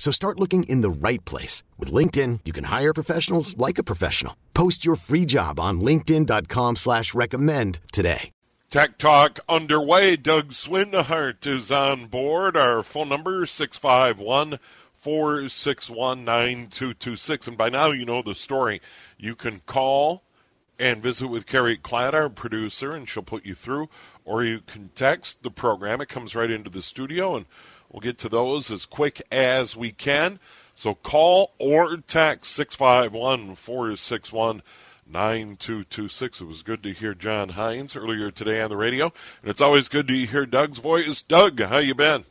So start looking in the right place. With LinkedIn, you can hire professionals like a professional. Post your free job on linkedin.com slash recommend today. Tech Talk underway. Doug Swinhart is on board. Our phone number is 651 461 9226. And by now you know the story. You can call and visit with Carrie Klatt, our producer, and she'll put you through. Or you can text the program. It comes right into the studio and We'll get to those as quick as we can. So call or text 651 461 9226. It was good to hear John Hines earlier today on the radio, and it's always good to hear Doug's voice. Doug, how you been?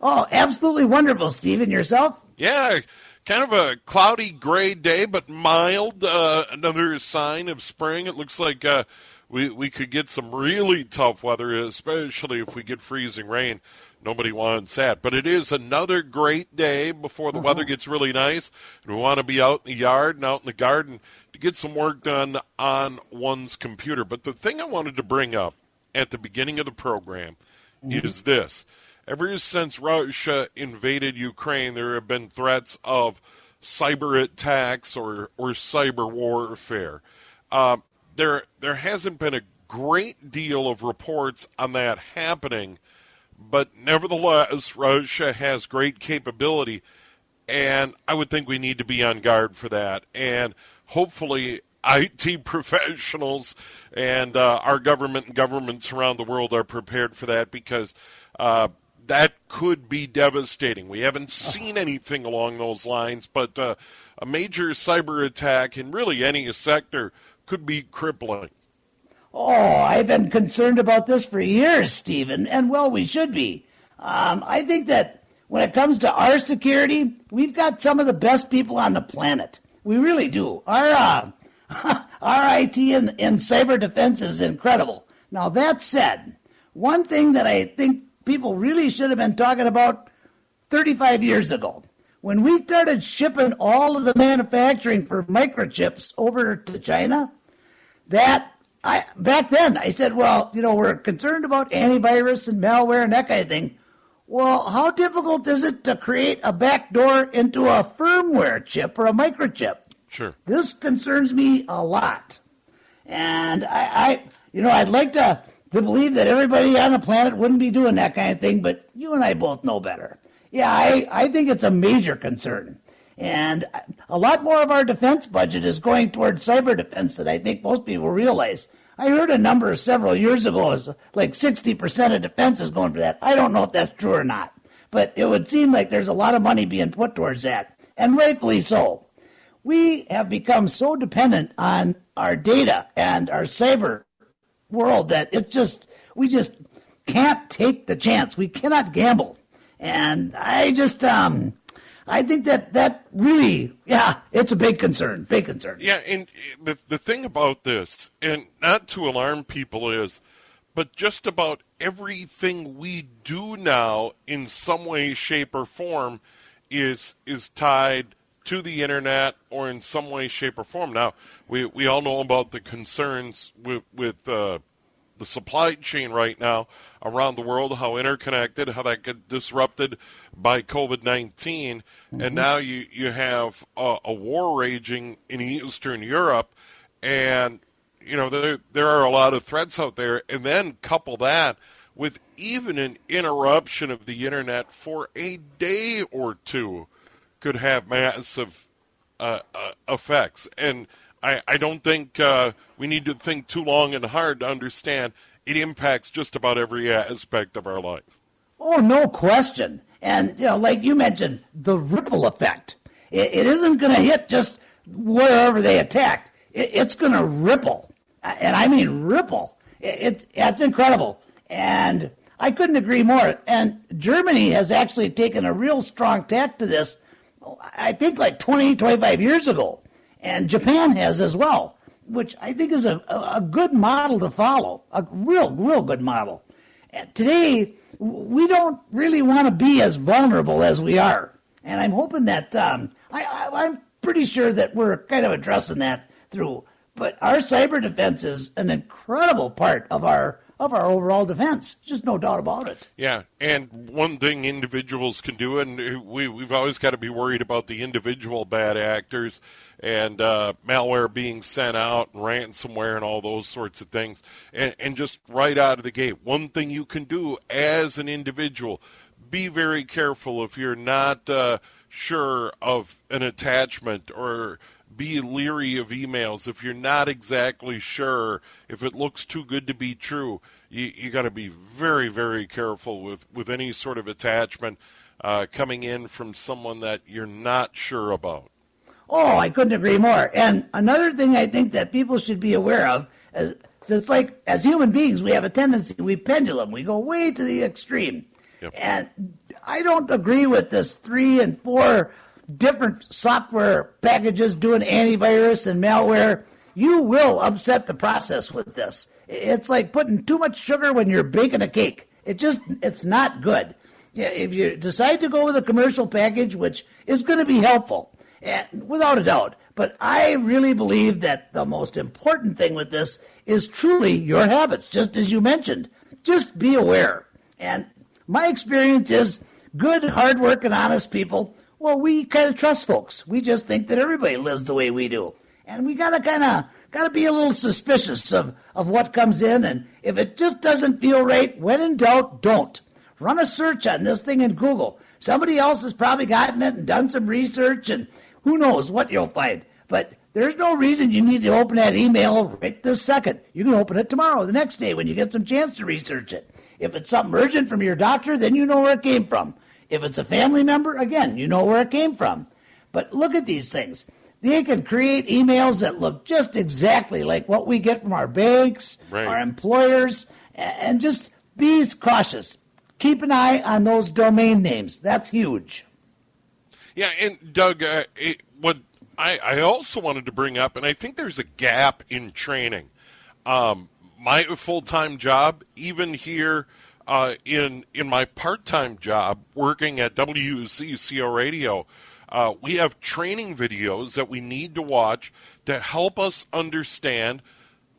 Oh, absolutely wonderful, Stephen. Yourself? Yeah, kind of a cloudy gray day, but mild. Uh, another sign of spring. It looks like uh, we we could get some really tough weather, especially if we get freezing rain. Nobody wants that. But it is another great day before the uh-huh. weather gets really nice. And we want to be out in the yard and out in the garden to get some work done on one's computer. But the thing I wanted to bring up at the beginning of the program mm-hmm. is this. Ever since Russia invaded Ukraine, there have been threats of cyber attacks or, or cyber warfare. Uh, there, there hasn't been a great deal of reports on that happening but nevertheless, Russia has great capability, and I would think we need to be on guard for that. And hopefully, IT professionals and uh, our government and governments around the world are prepared for that because uh, that could be devastating. We haven't seen anything along those lines, but uh, a major cyber attack in really any sector could be crippling. Oh, I've been concerned about this for years, Stephen, and well, we should be. Um, I think that when it comes to our security, we've got some of the best people on the planet. We really do. Our uh, our IT and, and cyber defense is incredible. Now that said, one thing that I think people really should have been talking about 35 years ago, when we started shipping all of the manufacturing for microchips over to China, that I back then I said, well, you know, we're concerned about antivirus and malware and that kind of thing. Well, how difficult is it to create a backdoor into a firmware chip or a microchip? Sure. This concerns me a lot. And I, I you know, I'd like to, to believe that everybody on the planet wouldn't be doing that kind of thing, but you and I both know better. Yeah, I, I think it's a major concern. And a lot more of our defense budget is going towards cyber defense than I think most people realize. I heard a number several years ago is like 60% of defense is going for that. I don't know if that's true or not, but it would seem like there's a lot of money being put towards that, and rightfully so. We have become so dependent on our data and our cyber world that it's just, we just can't take the chance. We cannot gamble. And I just, um, I think that that really, yeah, it's a big concern, big concern. Yeah, and the the thing about this, and not to alarm people, is, but just about everything we do now, in some way, shape, or form, is is tied to the internet or in some way, shape, or form. Now, we we all know about the concerns with with uh, the supply chain right now around the world, how interconnected, how that got disrupted by COVID 19. Mm-hmm. And now you, you have a, a, war raging in Eastern Europe. And, you know, there, there are a lot of threats out there. And then couple that with even an interruption of the internet for a day or two could have massive uh, uh, effects. And I, I don't think uh, we need to think too long and hard to understand it impacts just about every aspect of our life. Oh, no question. And, you know, like you mentioned, the ripple effect. it, it isn't going to hit just wherever they attacked, it, it's going to ripple. And I mean ripple. It, it, it's incredible. And I couldn't agree more. And Germany has actually taken a real strong tack to this, I think like 20, 25 years ago. And Japan has as well, which I think is a, a good model to follow, a real, real good model. Today, we don't really want to be as vulnerable as we are. And I'm hoping that um, I, I, I'm pretty sure that we're kind of addressing that through. But our cyber defense is an incredible part of our of our overall defense. Just no doubt about it. Yeah, and one thing individuals can do, and we we've always got to be worried about the individual bad actors and uh, malware being sent out and ransomware and all those sorts of things. And, and just right out of the gate, one thing you can do as an individual, be very careful if you're not. Uh, sure of an attachment or be leery of emails if you're not exactly sure if it looks too good to be true. You, you got to be very very careful with with any sort of attachment uh, coming in from someone that you're not sure about. Oh i couldn't agree more. And another thing i think that people should be aware of is it's like as human beings we have a tendency we pendulum we go way to the extreme. Yep. and I don't agree with this three and four different software packages doing antivirus and malware. You will upset the process with this. It's like putting too much sugar when you're baking a cake. It just it's not good. If you decide to go with a commercial package, which is going to be helpful, eh, without a doubt, but I really believe that the most important thing with this is truly your habits, just as you mentioned. Just be aware. And my experience is good, hardworking, honest people, well, we kind of trust folks. We just think that everybody lives the way we do. And we gotta kind of gotta be a little suspicious of, of what comes in. And if it just doesn't feel right, when in doubt, don't. Run a search on this thing in Google. Somebody else has probably gotten it and done some research, and who knows what you'll find. But there's no reason you need to open that email right this second. You can open it tomorrow, the next day, when you get some chance to research it. If it's something urgent from your doctor, then you know where it came from. If it's a family member, again, you know where it came from. But look at these things. They can create emails that look just exactly like what we get from our banks, right. our employers, and just be cautious. Keep an eye on those domain names. That's huge. Yeah, and Doug, uh, it, what I, I, also wanted to bring up, and I think there's a gap in training. Um, my full time job, even here uh, in in my part time job working at WCCO Radio, uh, we have training videos that we need to watch to help us understand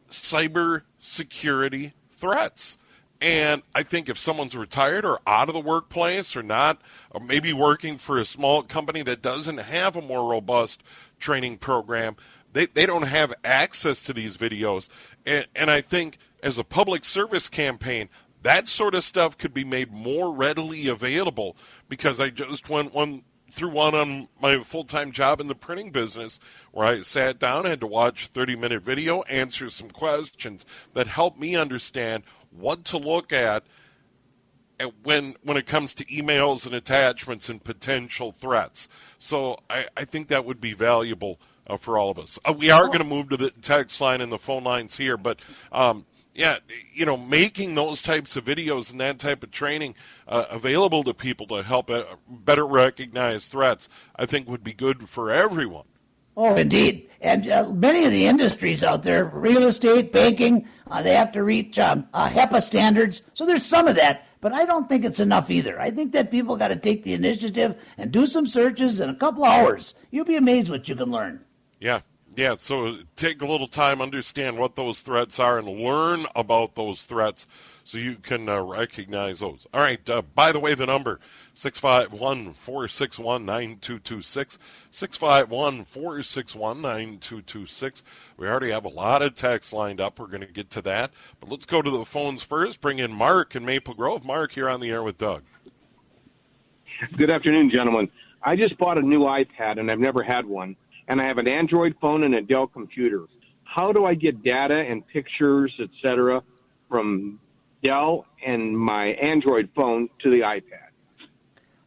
cyber security threats. And I think if someone's retired or out of the workplace or not, or maybe working for a small company that doesn't have a more robust training program, they, they don't have access to these videos. And, and I think as a public service campaign, that sort of stuff could be made more readily available because I just went one through one on my full time job in the printing business where I sat down, and had to watch 30 minute video, answer some questions that helped me understand what to look at when when it comes to emails and attachments and potential threats. So I, I think that would be valuable uh, for all of us. Uh, we are going to move to the text line and the phone lines here, but um, yeah, you know, making those types of videos and that type of training uh, available to people to help uh, better recognize threats, I think would be good for everyone. Oh, indeed. And uh, many of the industries out there, real estate, banking, uh, they have to reach um, uh, HIPAA standards. So there's some of that, but I don't think it's enough either. I think that people got to take the initiative and do some searches in a couple hours. You'll be amazed what you can learn. Yeah, yeah, so take a little time, understand what those threats are, and learn about those threats so you can uh, recognize those. All right, uh, by the way, the number 651 461 9226. 651 461 9226. We already have a lot of texts lined up. We're going to get to that. But let's go to the phones first. Bring in Mark in Maple Grove. Mark, here on the air with Doug. Good afternoon, gentlemen. I just bought a new iPad, and I've never had one and I have an Android phone and a Dell computer. How do I get data and pictures, etc., from Dell and my Android phone to the iPad?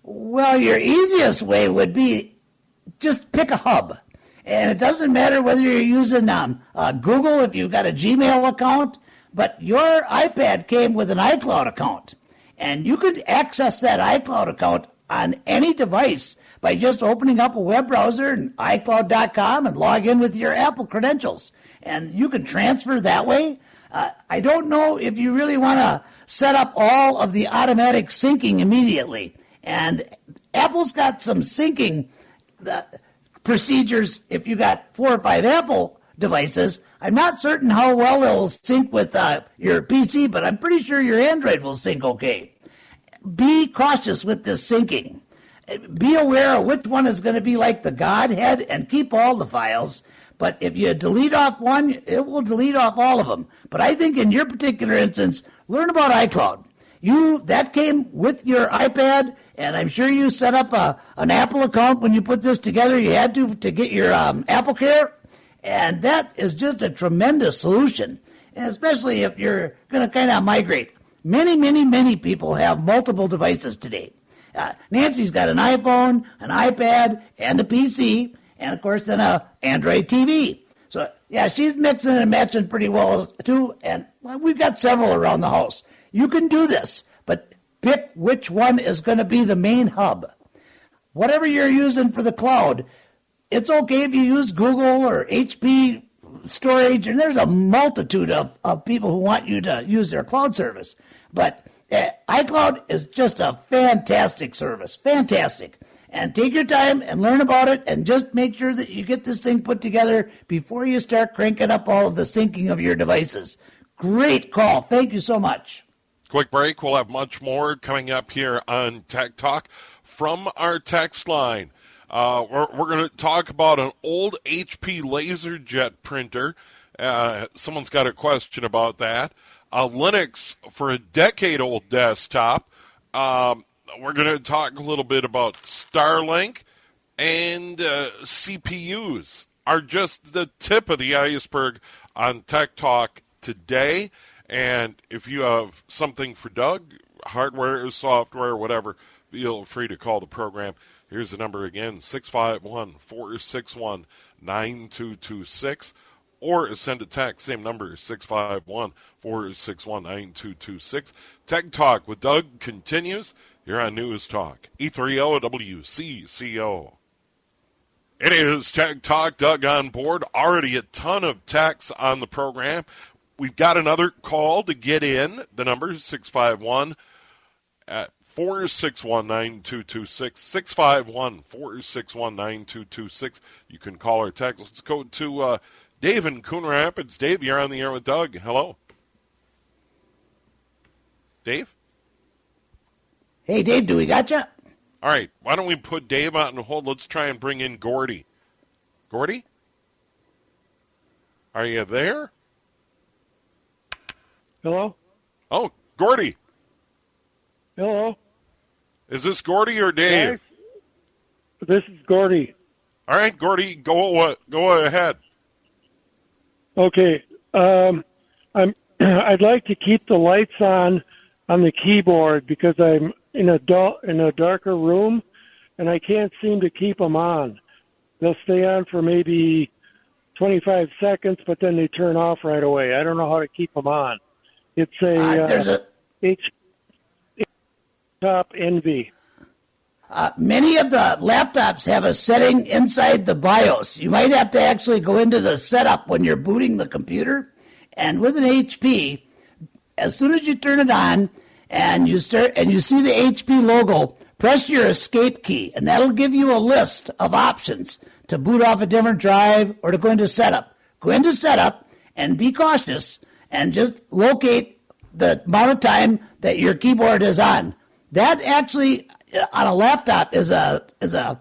Well, your easiest way would be just pick a hub. And it doesn't matter whether you're using um, uh, Google if you've got a Gmail account, but your iPad came with an iCloud account. And you could access that iCloud account on any device by just opening up a web browser and iCloud.com and log in with your Apple credentials. And you can transfer that way. Uh, I don't know if you really want to set up all of the automatic syncing immediately. And Apple's got some syncing uh, procedures if you got four or five Apple devices. I'm not certain how well it will sync with uh, your PC, but I'm pretty sure your Android will sync okay. Be cautious with this syncing. Be aware of which one is going to be like the Godhead and keep all the files. But if you delete off one, it will delete off all of them. But I think in your particular instance, learn about iCloud. You that came with your iPad, and I'm sure you set up a, an Apple account when you put this together. You had to to get your um, Apple Care, and that is just a tremendous solution. And especially if you're going to kind of migrate. Many, many, many people have multiple devices today. Uh, Nancy's got an iPhone, an iPad, and a PC, and of course, then a Android TV. So yeah, she's mixing and matching pretty well too. And well, we've got several around the house. You can do this, but pick which one is going to be the main hub. Whatever you're using for the cloud, it's okay if you use Google or HP storage, and there's a multitude of, of people who want you to use their cloud service. But iCloud is just a fantastic service. Fantastic. And take your time and learn about it and just make sure that you get this thing put together before you start cranking up all of the syncing of your devices. Great call. Thank you so much. Quick break. We'll have much more coming up here on Tech Talk from our text line. Uh, we're, we're going to talk about an old HP LaserJet printer. Uh, someone's got a question about that. Uh, Linux for a decade old desktop. Um, we're going to talk a little bit about Starlink and uh, CPUs are just the tip of the iceberg on Tech Talk today. And if you have something for Doug, hardware, software, whatever, feel free to call the program. Here's the number again 651 461 9226 or send a text, same number, 651 461 9226. Tech Talk with Doug continues here on News Talk, 830 WCCO. It is Tech Talk, Doug on board. Already a ton of texts on the program. We've got another call to get in. The number is 651 at 461 9226. 651 461 9226. You can call or text. Let's go to uh, Dave in Coon Rapids. Dave, you're on the air with Doug. Hello. Dave? Hey, Dave, do we got you? All right. Why don't we put Dave out on hold? Let's try and bring in Gordy. Gordy? Are you there? Hello? Oh, Gordy. Hello? Is this Gordy or Dave? This is Gordy. All right, Gordy, go uh, go ahead. Okay. Um, I'm. I'd like to keep the lights on on the keyboard because I'm in a du- in a darker room, and I can't seem to keep them on. They'll stay on for maybe 25 seconds, but then they turn off right away. I don't know how to keep them on. It's a Uh, there's uh, a H top envy. Uh, many of the laptops have a setting inside the BIOS. You might have to actually go into the setup when you're booting the computer. And with an HP, as soon as you turn it on and you start and you see the HP logo, press your escape key, and that'll give you a list of options to boot off a different drive or to go into setup. Go into setup and be cautious and just locate the amount of time that your keyboard is on. That actually on a laptop is a is a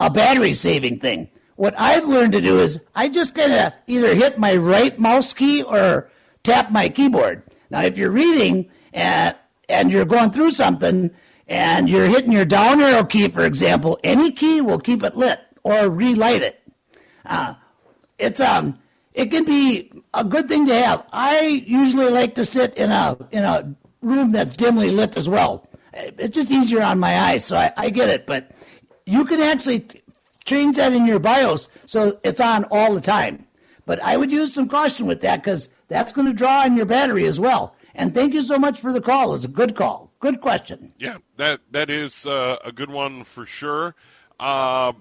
a battery saving thing. What I've learned to do is I just of either hit my right mouse key or tap my keyboard. Now, if you're reading and and you're going through something and you're hitting your down arrow key, for example, any key will keep it lit or relight it. Uh, it's um, it can be a good thing to have. I usually like to sit in a in a room that's dimly lit as well. It's just easier on my eyes, so I, I get it. But you can actually change that in your BIOS so it's on all the time. But I would use some caution with that because that's going to draw on your battery as well. And thank you so much for the call. It's a good call. Good question. Yeah, that that is uh, a good one for sure. Uh,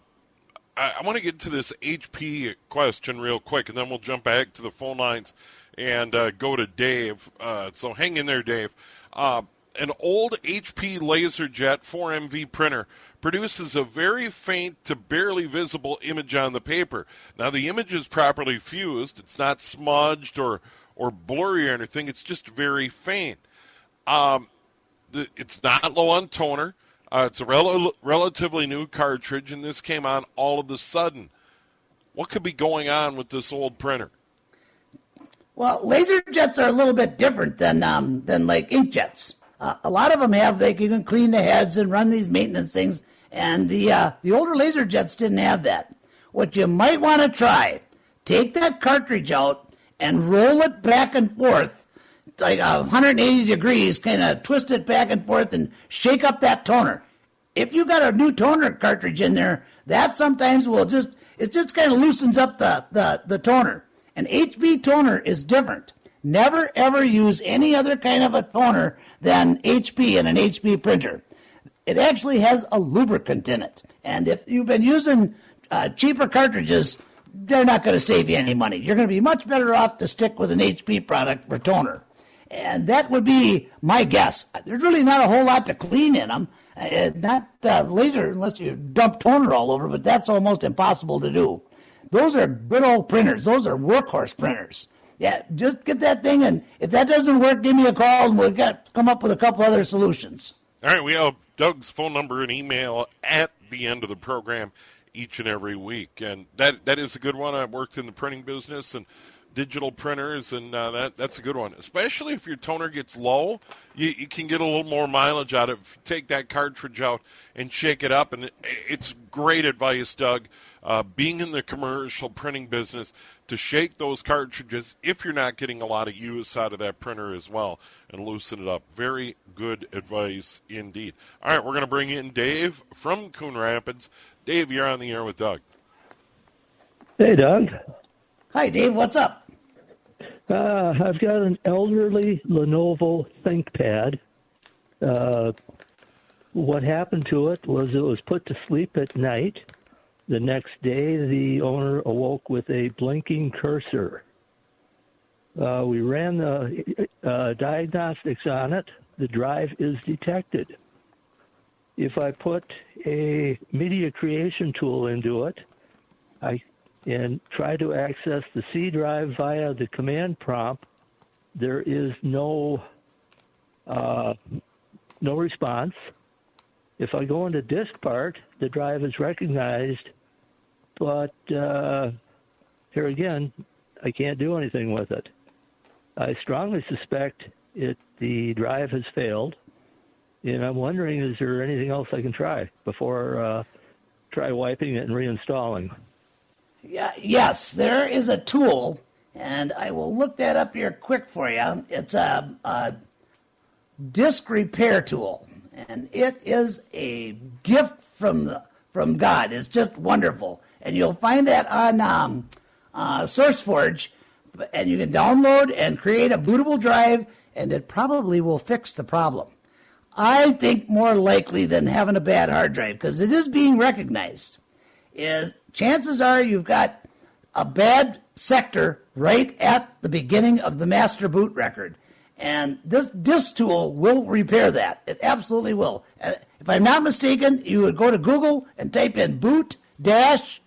I, I want to get to this HP question real quick, and then we'll jump back to the phone lines and uh, go to Dave. Uh, so hang in there, Dave. An old HP LaserJet 4MV printer produces a very faint to barely visible image on the paper. Now, the image is properly fused, it's not smudged or, or blurry or anything, it's just very faint. Um, the, it's not low on toner. Uh, it's a rel- relatively new cartridge, and this came on all of a sudden. What could be going on with this old printer? Well, laser jets are a little bit different than um, than like inkjets. A lot of them have you can clean the heads and run these maintenance things and the uh, the older laser jets didn't have that. What you might want to try, take that cartridge out and roll it back and forth, like 180 degrees, kind of twist it back and forth and shake up that toner. If you got a new toner cartridge in there, that sometimes will just it just kind of loosens up the, the, the toner. An HP toner is different. Never ever use any other kind of a toner than HP in an HP printer it actually has a lubricant in it. And if you've been using uh, cheaper cartridges, they're not going to save you any money. You're going to be much better off to stick with an HP product for toner. And that would be my guess. There's really not a whole lot to clean in them. Uh, not uh, laser unless you dump toner all over, but that's almost impossible to do. Those are good old printers. Those are workhorse printers. Yeah, just get that thing, and if that doesn't work, give me a call, and we'll get, come up with a couple other solutions. All right, we have Doug's phone number and email at the end of the program each and every week, and that that is a good one. I worked in the printing business and digital printers, and uh, that that's a good one. Especially if your toner gets low, you, you, can get a little more mileage out of. You take that cartridge out and shake it up, and it, it's great advice, Doug. Uh, being in the commercial printing business, to shake those cartridges if you're not getting a lot of use out of that printer as well and loosen it up. Very good advice indeed. All right, we're going to bring in Dave from Coon Rapids. Dave, you're on the air with Doug. Hey, Doug. Hi, Dave. What's up? Uh, I've got an elderly Lenovo ThinkPad. Uh, what happened to it was it was put to sleep at night the next day, the owner awoke with a blinking cursor. Uh, we ran the uh, diagnostics on it. The drive is detected. If I put a media creation tool into it, I and try to access the C drive via the command prompt, there is no uh, no response. If I go into DiskPart, the drive is recognized, but uh, here again, I can't do anything with it. I strongly suspect it the drive has failed, and I'm wondering is there anything else I can try before uh, try wiping it and reinstalling? Yeah, yes, there is a tool, and I will look that up here quick for you. It's a, a disk repair tool and it is a gift from the from God. It's just wonderful, and you'll find that on um, uh, SourceForge, and you can download and create a bootable drive, and it probably will fix the problem. I think more likely than having a bad hard drive because it is being recognized. Is chances are you've got a bad sector right at the beginning of the master boot record. And this disk tool will repair that. It absolutely will. if I'm not mistaken, you would go to Google and type in boot dash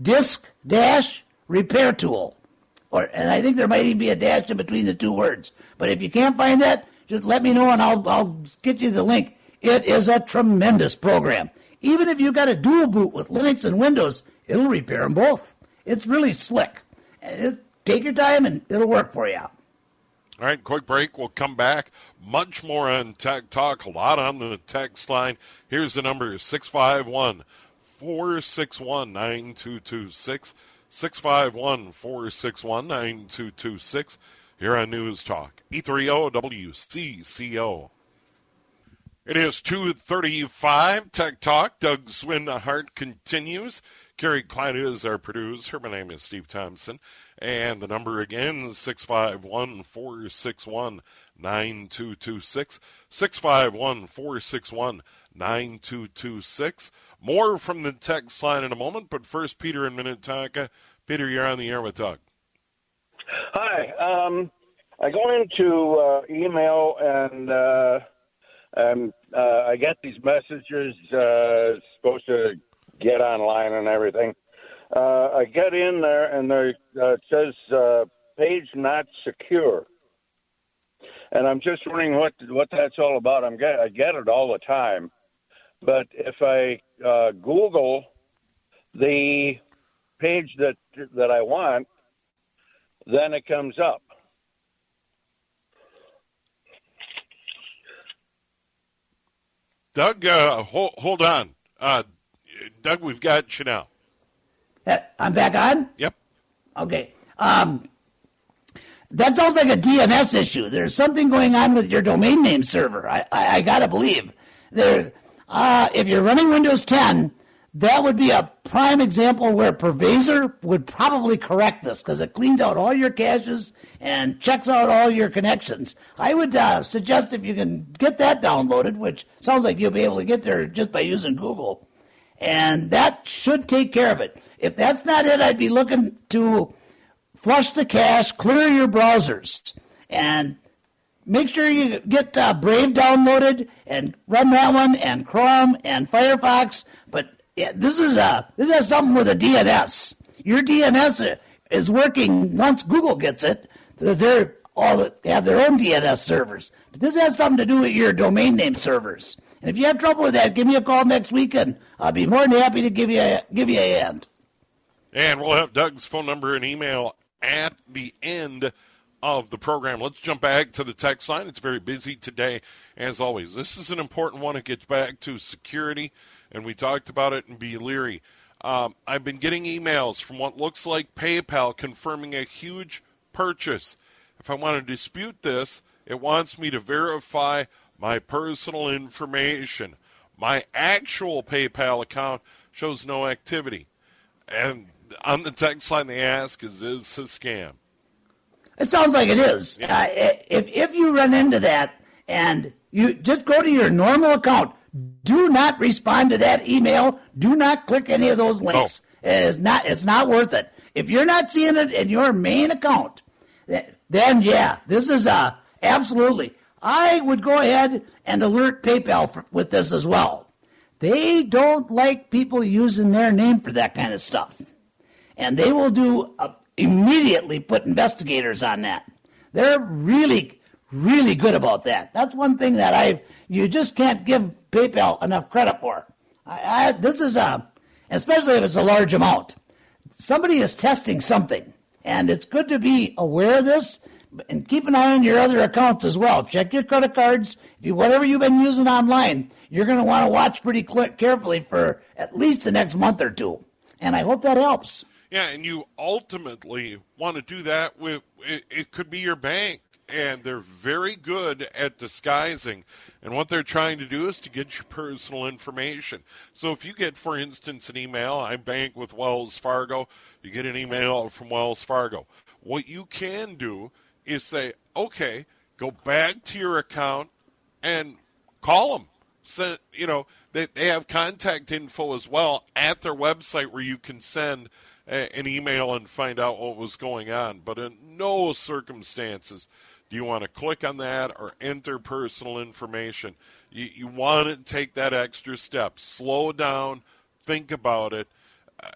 disk dash repair tool. Or, and I think there might even be a dash in between the two words. But if you can't find that, just let me know and I'll, I'll get you the link. It is a tremendous program. Even if you've got a dual boot with Linux and Windows, it'll repair them both. It's really slick. take your time and it'll work for you. All right, quick break. We'll come back. Much more on Tech Talk, a lot on the text line. Here's the number 651 461 9226. 651 461 9226 here on News Talk, 830 WCCO. It is 2.35, Tech Talk. Doug Swinhart continues. Carrie Klein is our producer. My name is Steve Thompson. And the number again is 651 461 9226. 651 461 9226. More from the text line in a moment, but first, Peter in Minnetonka. Peter, you're on the air with Doug. Hi. Um, I go into uh, email and uh, um, uh, I get these messages uh, supposed to get online and everything. Uh, I get in there and there uh, it says uh, page not secure, and I'm just wondering what what that's all about. I'm get I get it all the time, but if I uh, Google the page that that I want, then it comes up. Doug, uh, hold, hold on. Uh, Doug, we've got. Uh, I'm back on? Yep. Okay. Um, that sounds like a DNS issue. There's something going on with your domain name server. I, I, I gotta believe. There, uh, if you're running Windows 10, that would be a prime example where PrivaZer would probably correct this because it cleans out all your caches and checks out all your connections. I would uh, suggest if you can get that downloaded, which sounds like you'll be able to get there just by using Google, and that should take care of it. If that's not it, I'd be looking to flush the cache, clear your browsers, and make sure you get uh, Brave downloaded and run that one, and Chrome and Firefox. But yeah, this is a this has something with a DNS. Your DNS is working once Google gets it. They're all have their own DNS servers. But this has something to do with your domain name servers. And if you have trouble with that, give me a call next week, and I'll be more than happy to give you a, give you a hand. And we'll have Doug's phone number and email at the end of the program. Let's jump back to the text line. It's very busy today, as always. This is an important one. It gets back to security, and we talked about it in Be Leary. Um, I've been getting emails from what looks like PayPal confirming a huge purchase. If I want to dispute this, it wants me to verify my personal information. My actual PayPal account shows no activity. And on the text line, they ask, is this a scam? It sounds like it is. Uh, if, if you run into that and you just go to your normal account, do not respond to that email. Do not click any of those links. Oh. It is not, it's not worth it. If you're not seeing it in your main account, then yeah, this is uh, absolutely. I would go ahead and alert PayPal for, with this as well. They don't like people using their name for that kind of stuff. And they will do uh, immediately put investigators on that. They're really, really good about that. That's one thing that I you just can't give PayPal enough credit for. I, I, this is a, especially if it's a large amount. Somebody is testing something, and it's good to be aware of this and keep an eye on your other accounts as well. Check your credit cards. If you, whatever you've been using online, you're going to want to watch pretty carefully for at least the next month or two. And I hope that helps. Yeah, and you ultimately want to do that with it, it could be your bank, and they're very good at disguising. And what they're trying to do is to get your personal information. So if you get, for instance, an email, I bank with Wells Fargo, you get an email from Wells Fargo. What you can do is say, okay, go back to your account and call them. Send, you know, they, they have contact info as well at their website where you can send an email and find out what was going on. But in no circumstances do you want to click on that or enter personal information. You, you want to take that extra step. Slow down, think about it. Uh,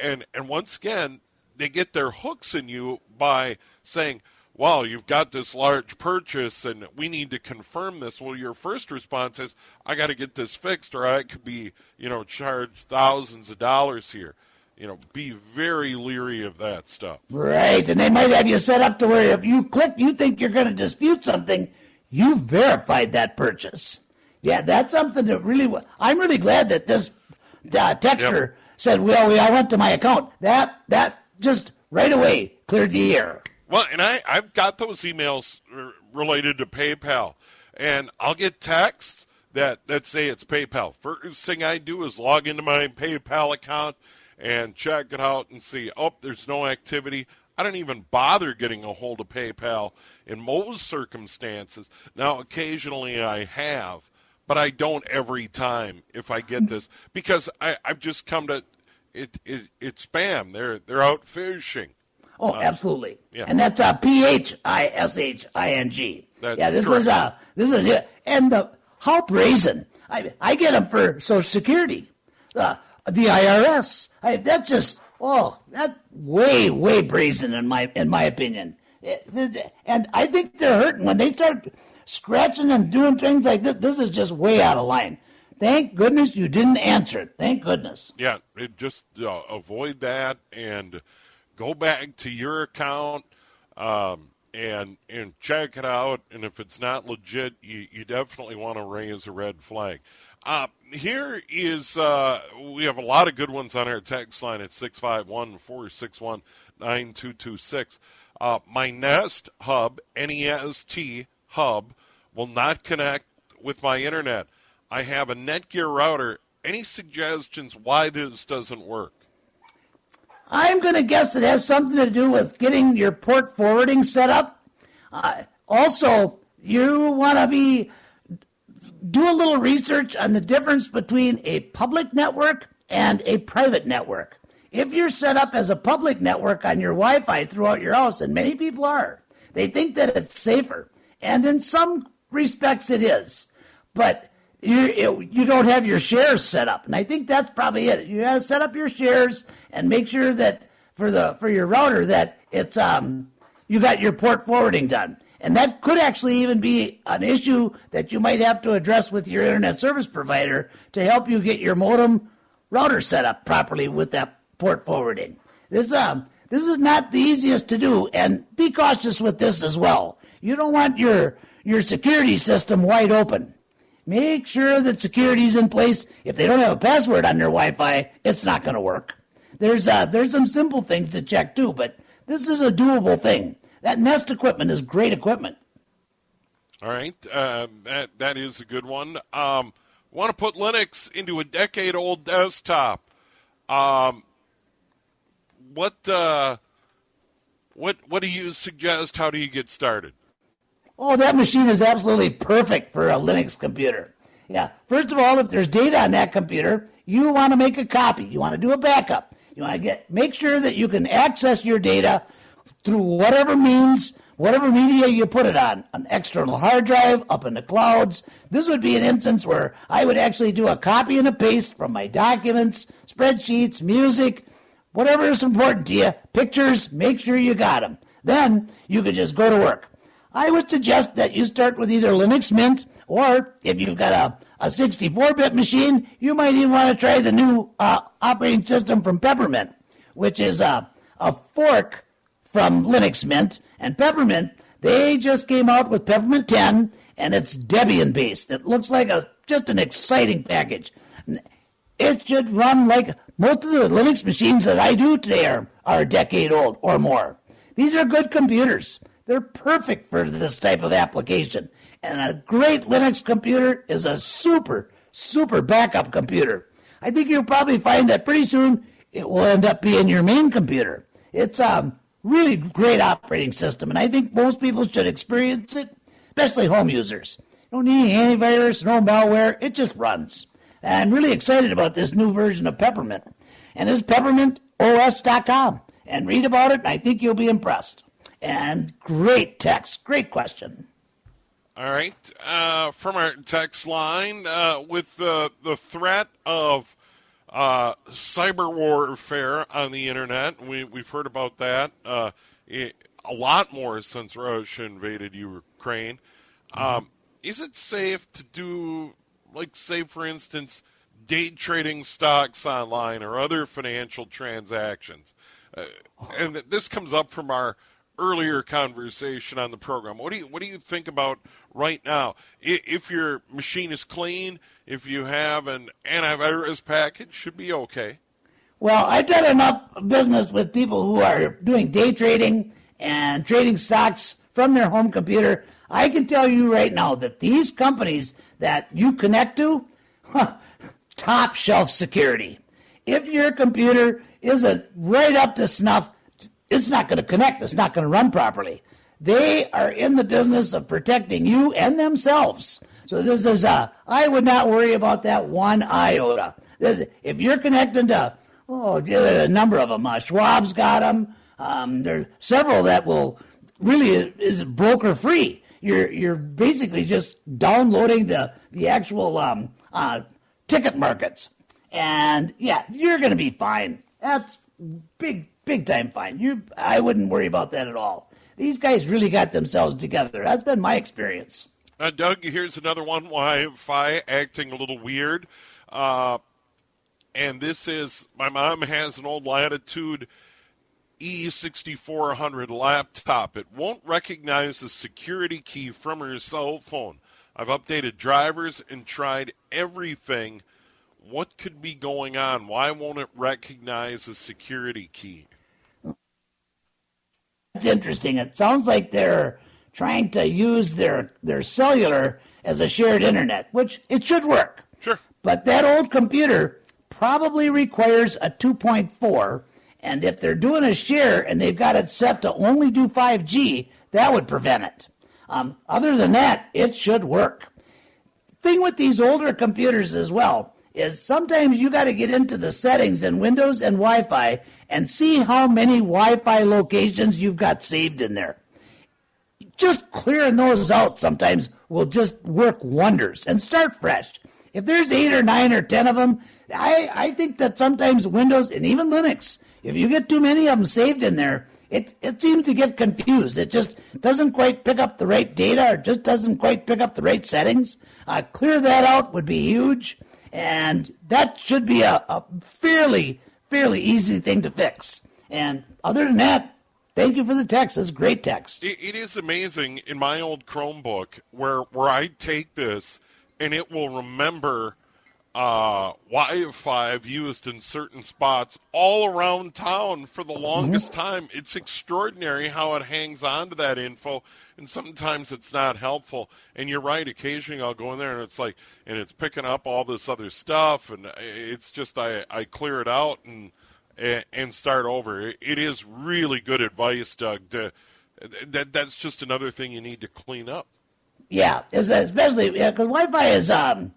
and, and once again, they get their hooks in you by saying, well, you've got this large purchase and we need to confirm this. Well, your first response is, I got to get this fixed or I could be, you know, charged thousands of dollars here. You know, be very leery of that stuff. Right. And they might have you set up to where if you click, you think you're going to dispute something, you verified that purchase. Yeah, that's something that really, I'm really glad that this uh, texture yep. said, well, we, I went to my account. That, that just right away cleared the air. Well, and I, I've got those emails related to PayPal, and I'll get texts that, that say it's PayPal. First thing I do is log into my PayPal account and check it out and see, oh, there's no activity. I don't even bother getting a hold of PayPal in most circumstances. Now, occasionally I have, but I don't every time if I get this because I, I've just come to it, it. It's spam. They're they're out fishing. Oh, absolutely. yeah. And that's uh, P H I S H I N G. That's Yeah, this correct. is uh, this is it. And the how brazen. I I get them for Social Security, uh, the IRS. I, that's just oh, that way way brazen in my in my opinion. And I think they're hurting when they start scratching and doing things like this. This is just way out of line. Thank goodness you didn't answer it. Thank goodness. Yeah, just uh, avoid that and go back to your account um, and and check it out. And if it's not legit, you, you definitely want to raise a red flag. Uh, here is uh, we have a lot of good ones on our text line at 651 461 9226. Uh, My Nest Hub, N E S T Hub, will not connect with my internet. I have a Netgear router. Any suggestions why this doesn't work? I'm going to guess it has something to do with getting your port forwarding set up. Uh, also, you want to be do a little research on the difference between a public network and a private network. If you're set up as a public network on your Wi-Fi throughout your house, and many people are, they think that it's safer, and in some respects it is, but you it, you don't have your shares set up, and I think that's probably it. You have to set up your shares and make sure that for the for your router that it's um you got your port forwarding done. And that could actually even be an issue that you might have to address with your internet service provider to help you get your modem router set up properly with that port forwarding. This um this is not the easiest to do and be cautious with this as well. You don't want your your security system wide open. Make sure that security's in place. If they don't have a password on their Wi-Fi, it's not going to work. There's uh, there's some simple things to check too, but this is a doable thing. That Nest equipment is great equipment. All right, uh, that that is a good one. Um, want to put Linux into a decade-old desktop? Um, what uh, what what do you suggest? How do you get started? Oh, that machine is absolutely perfect for a Linux computer. Yeah. First of all, if there's data on that computer, you want to make a copy. You want to do a backup. You want to get make sure that you can access your data through whatever means, whatever media you put it on, an external hard drive, up in the clouds. This would be an instance where I would actually do a copy and a paste from my documents, spreadsheets, music, whatever is important to you, pictures, make sure you got them. Then you could just go to work. I would suggest that you start with either Linux Mint or if you've got a, a 64-bit machine, you might even want to try the new uh, operating system from Peppermint, which is a, a fork from Linux Mint. And Peppermint, they just came out with Peppermint 10, and it's Debian based. It looks like a just an exciting package. It should run like most of the Linux machines that I do today are, are a decade old or more. These are good computers. They're perfect for this type of application. And a great Linux computer is a super, super backup computer. I think you'll probably find that pretty soon it will end up being your main computer. It's a really great operating system, and I think most people should experience it, especially home users. You don't need antivirus, no malware, it just runs. I'm really excited about this new version of Peppermint. And it's peppermintos.com. And read about it, I think you'll be impressed. And great text, great question. All right, uh, from our text line, uh, with the the threat of uh, cyber warfare on the internet, we we've heard about that uh, i a lot more since Russia invaded Ukraine. Um, is it safe to do, like, say, for instance, day trading stocks online or other financial transactions? Uh, and this comes up from our earlier conversation on the program. What do you what do you think about right now? If your machine is clean, if you have an antivirus package, should be okay. Well, I've done enough business with people who are doing day trading and trading stocks from their home computer. I can tell you right now that these companies that you connect to, huh, top shelf security. If your computer isn't right up to snuff, it's not going to connect. It's not going to run properly. They are in the business of protecting you and themselves. So this is a, I would not worry about that one iota. This, if you're connecting to, oh, a number of them, uh, Schwab's got them. Um, there's several that will really is broker free. You're you're basically just downloading the the actual um, uh, ticket markets, and yeah, you're going to be fine. That's big big time fine. You I wouldn't worry about that at all. These guys really got themselves together. That's been my experience. Uh, Doug, here's another one. Wi-Fi acting a little weird, uh, and this is my mom has an old Latitude E6400 laptop. It won't recognize the security key from her cell phone. I've updated drivers and tried everything. What could be going on? Why won't it recognize the security key? That's interesting. It sounds like they're trying to use their, their cellular as a shared internet, which it should work. Sure. But that old computer probably requires a 2.4 and if they're doing a share and they've got it set to only do 5G, that would prevent it. Um, other than that, it should work. Thing with these older computers as well is sometimes you got to get into the settings in Windows and Wi Fi and see how many Wi Fi locations you've got saved in there. Just clearing those out sometimes will just work wonders and start fresh. If there's eight or nine or ten of them, I, I think that sometimes Windows and even Linux if you get too many of them saved in there, it, it seems to get confused. It just doesn't quite pick up the right data or just doesn't quite pick up the right settings. Uh, clear that out would be huge. And that should be a, a fairly, fairly easy thing to fix. And other than that, thank you for the text. It's great text. it, it is amazing in my old Chromebook where, where I take this and it will remember uh, Wi-Fi used in certain spots all around town for the longest mm-hmm. time. It's extraordinary how it hangs on to that info, and sometimes it's not helpful. And you're right. Occasionally, I'll go in there and it's like, and it's picking up all this other stuff, and it's just I I clear it out and and start over. It is really good advice, Doug. To, that that's just another thing you need to clean up. Yeah, especially because yeah, Wi-Fi is um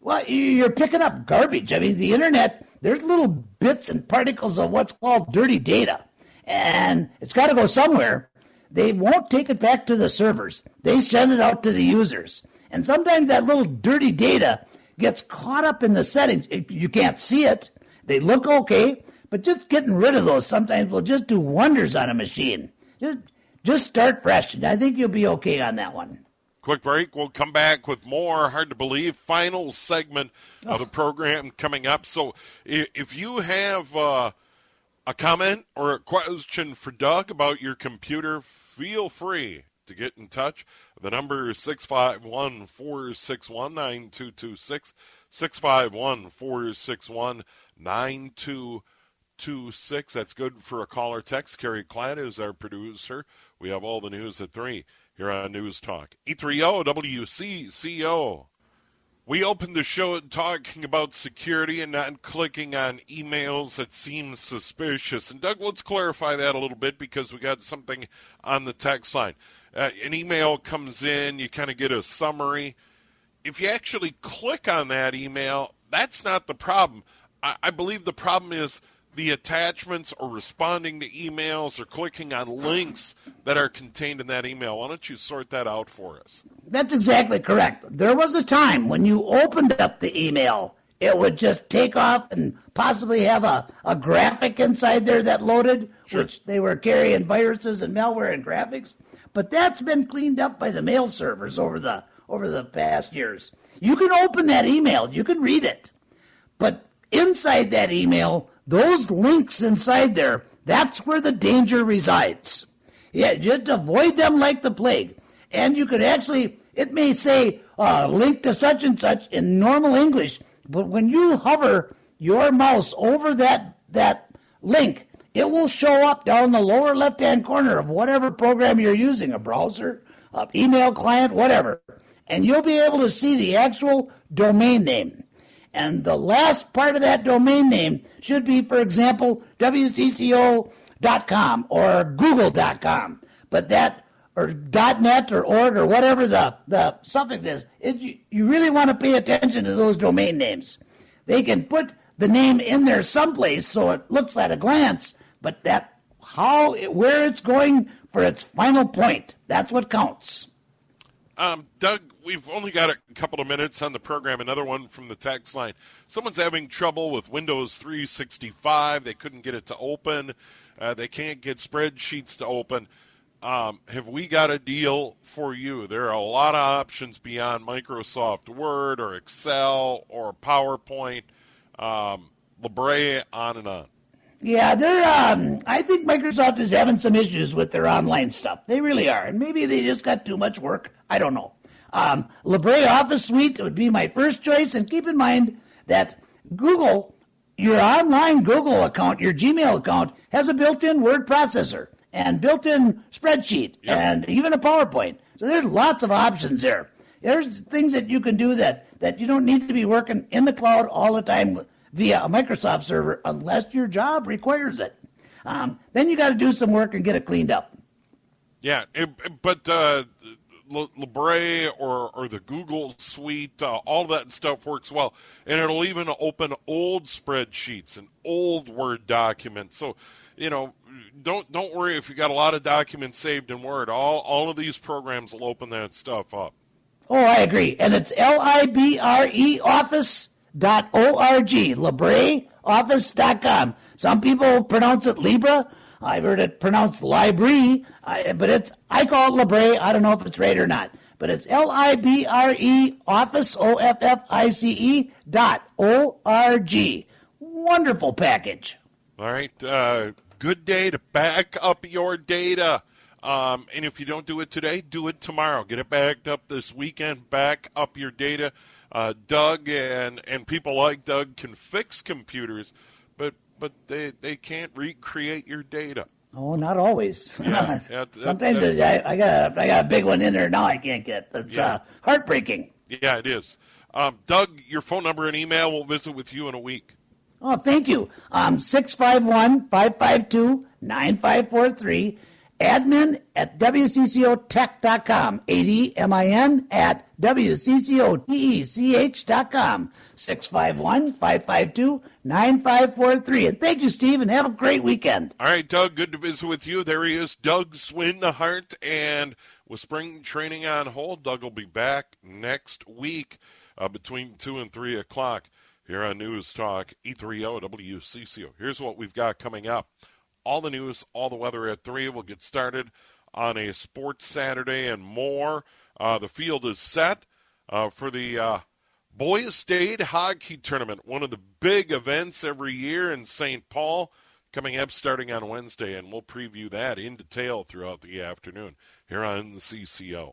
well, you're picking up garbage. I mean, the internet, there's little bits and particles of what's called dirty data, and it's got to go somewhere. They won't take it back to the servers, they send it out to the users. And sometimes that little dirty data gets caught up in the settings. You can't see it, they look okay, but just getting rid of those sometimes will just do wonders on a machine. Just, just start fresh, and I think you'll be okay on that one. Quick break. We'll come back with more. Hard to believe. Final segment of the program coming up. So if you have uh, a comment or a question for Doug about your computer, feel free to get in touch. The number is 651 461 9226. 651 461 9226. That's good for a caller text. Carrie Klatt is our producer. We have all the news at 3 here on News Talk. 830 WCCO. We opened the show talking about security and not clicking on emails that seem suspicious. And Doug, let's clarify that a little bit because we got something on the text line. Uh, an email comes in, you kind of get a summary. If you actually click on that email, that's not the problem. I, I believe the problem is the attachments or responding to emails or clicking on links that are contained in that email. Why don't you sort that out for us? That's exactly correct. There was a time when you opened up the email, it would just take off and possibly have a, a graphic inside there that loaded, sure. which they were carrying viruses and malware and graphics. But that's been cleaned up by the mail servers over the over the past years. You can open that email, you can read it. But inside that email, those links inside there, that's where the danger resides. Yeah, just avoid them like the plague. And you could actually, it may say uh, link to such and such in normal English, but when you hover your mouse over that that link, it will show up down the lower left hand corner of whatever program you're using, a browser, a email client, whatever. And you'll be able to see the actual domain name. And the last part of that domain name should be, for example, WCCO.com or Google.com. But that, or .net or org or whatever the, the suffix is, it, you, you really want to pay attention to those domain names. They can put the name in there someplace so it looks at a glance, but that how where it's going for its final point, that's what counts. Um, Doug, we've only got a couple of minutes on the program. Another one from the text line. Someone's having trouble with Windows 365. They couldn't get it to open. Uh, they can't get spreadsheets to open. Um, have we got a deal for you? There are a lot of options beyond Microsoft Word or Excel or PowerPoint, um, Libre, on and on. Yeah, they're. Um, I think Microsoft is having some issues with their online stuff. They really are, and maybe they just got too much work. I don't know. Um, Libre Office Suite would be my first choice, and keep in mind that Google, your online Google account, your Gmail account, has a built-in word processor and built-in spreadsheet yep. and even a PowerPoint. So there's lots of options there. There's things that you can do that that you don't need to be working in the cloud all the time via a Microsoft server unless your job requires it. Um, then you got to do some work and get it cleaned up. Yeah, it, but uh, Libre or or the Google Suite, uh, all that stuff works well, and it'll even open old spreadsheets and old Word documents. So, you know, don't don't worry if you got a lot of documents saved in Word. All all of these programs will open that stuff up. Oh, I agree, and it's L I B R E Office dot O-R-G, LibreOffice.com. Some people pronounce it Libra. I've heard it pronounced Libre, but it's I call it Libre. I don't know if it's right or not, but it's L I B R E Office O F F I C E dot O R G. Wonderful package. All right, uh, good day to back up your data. Um, and if you don't do it today, do it tomorrow. Get it backed up this weekend. Back up your data. Uh, Doug and and people like Doug can fix computers, but they they can't recreate your data. Oh, not always. Yeah, yeah, Sometimes I, I, got a, I got a big one in there now. I can't get. It's yeah. uh, heartbreaking. Yeah, it is. Um, Doug, your phone number and email. We'll visit with you in a week. Oh, thank you. Um, 651 552 9543 admin at WCCOtech.com. A-D-M-I-N at WCCOTECH.com. 651-552-9543. And thank you, Steve, and have a great weekend. All right, Doug, good to visit with you. There he is, Doug Swinhart. And with spring training on hold, Doug will be back next week uh, between 2 and 3 o'clock here on News Talk 830 WCCO. Here's what we've got coming up all the news, all the weather at 3. We'll get started on a sports Saturday and more. Uh, the field is set uh, for the uh, Boys State Hockey Tournament, one of the big events every year in St. Paul, coming up starting on Wednesday, and we'll preview that in detail throughout the afternoon here on the CCO.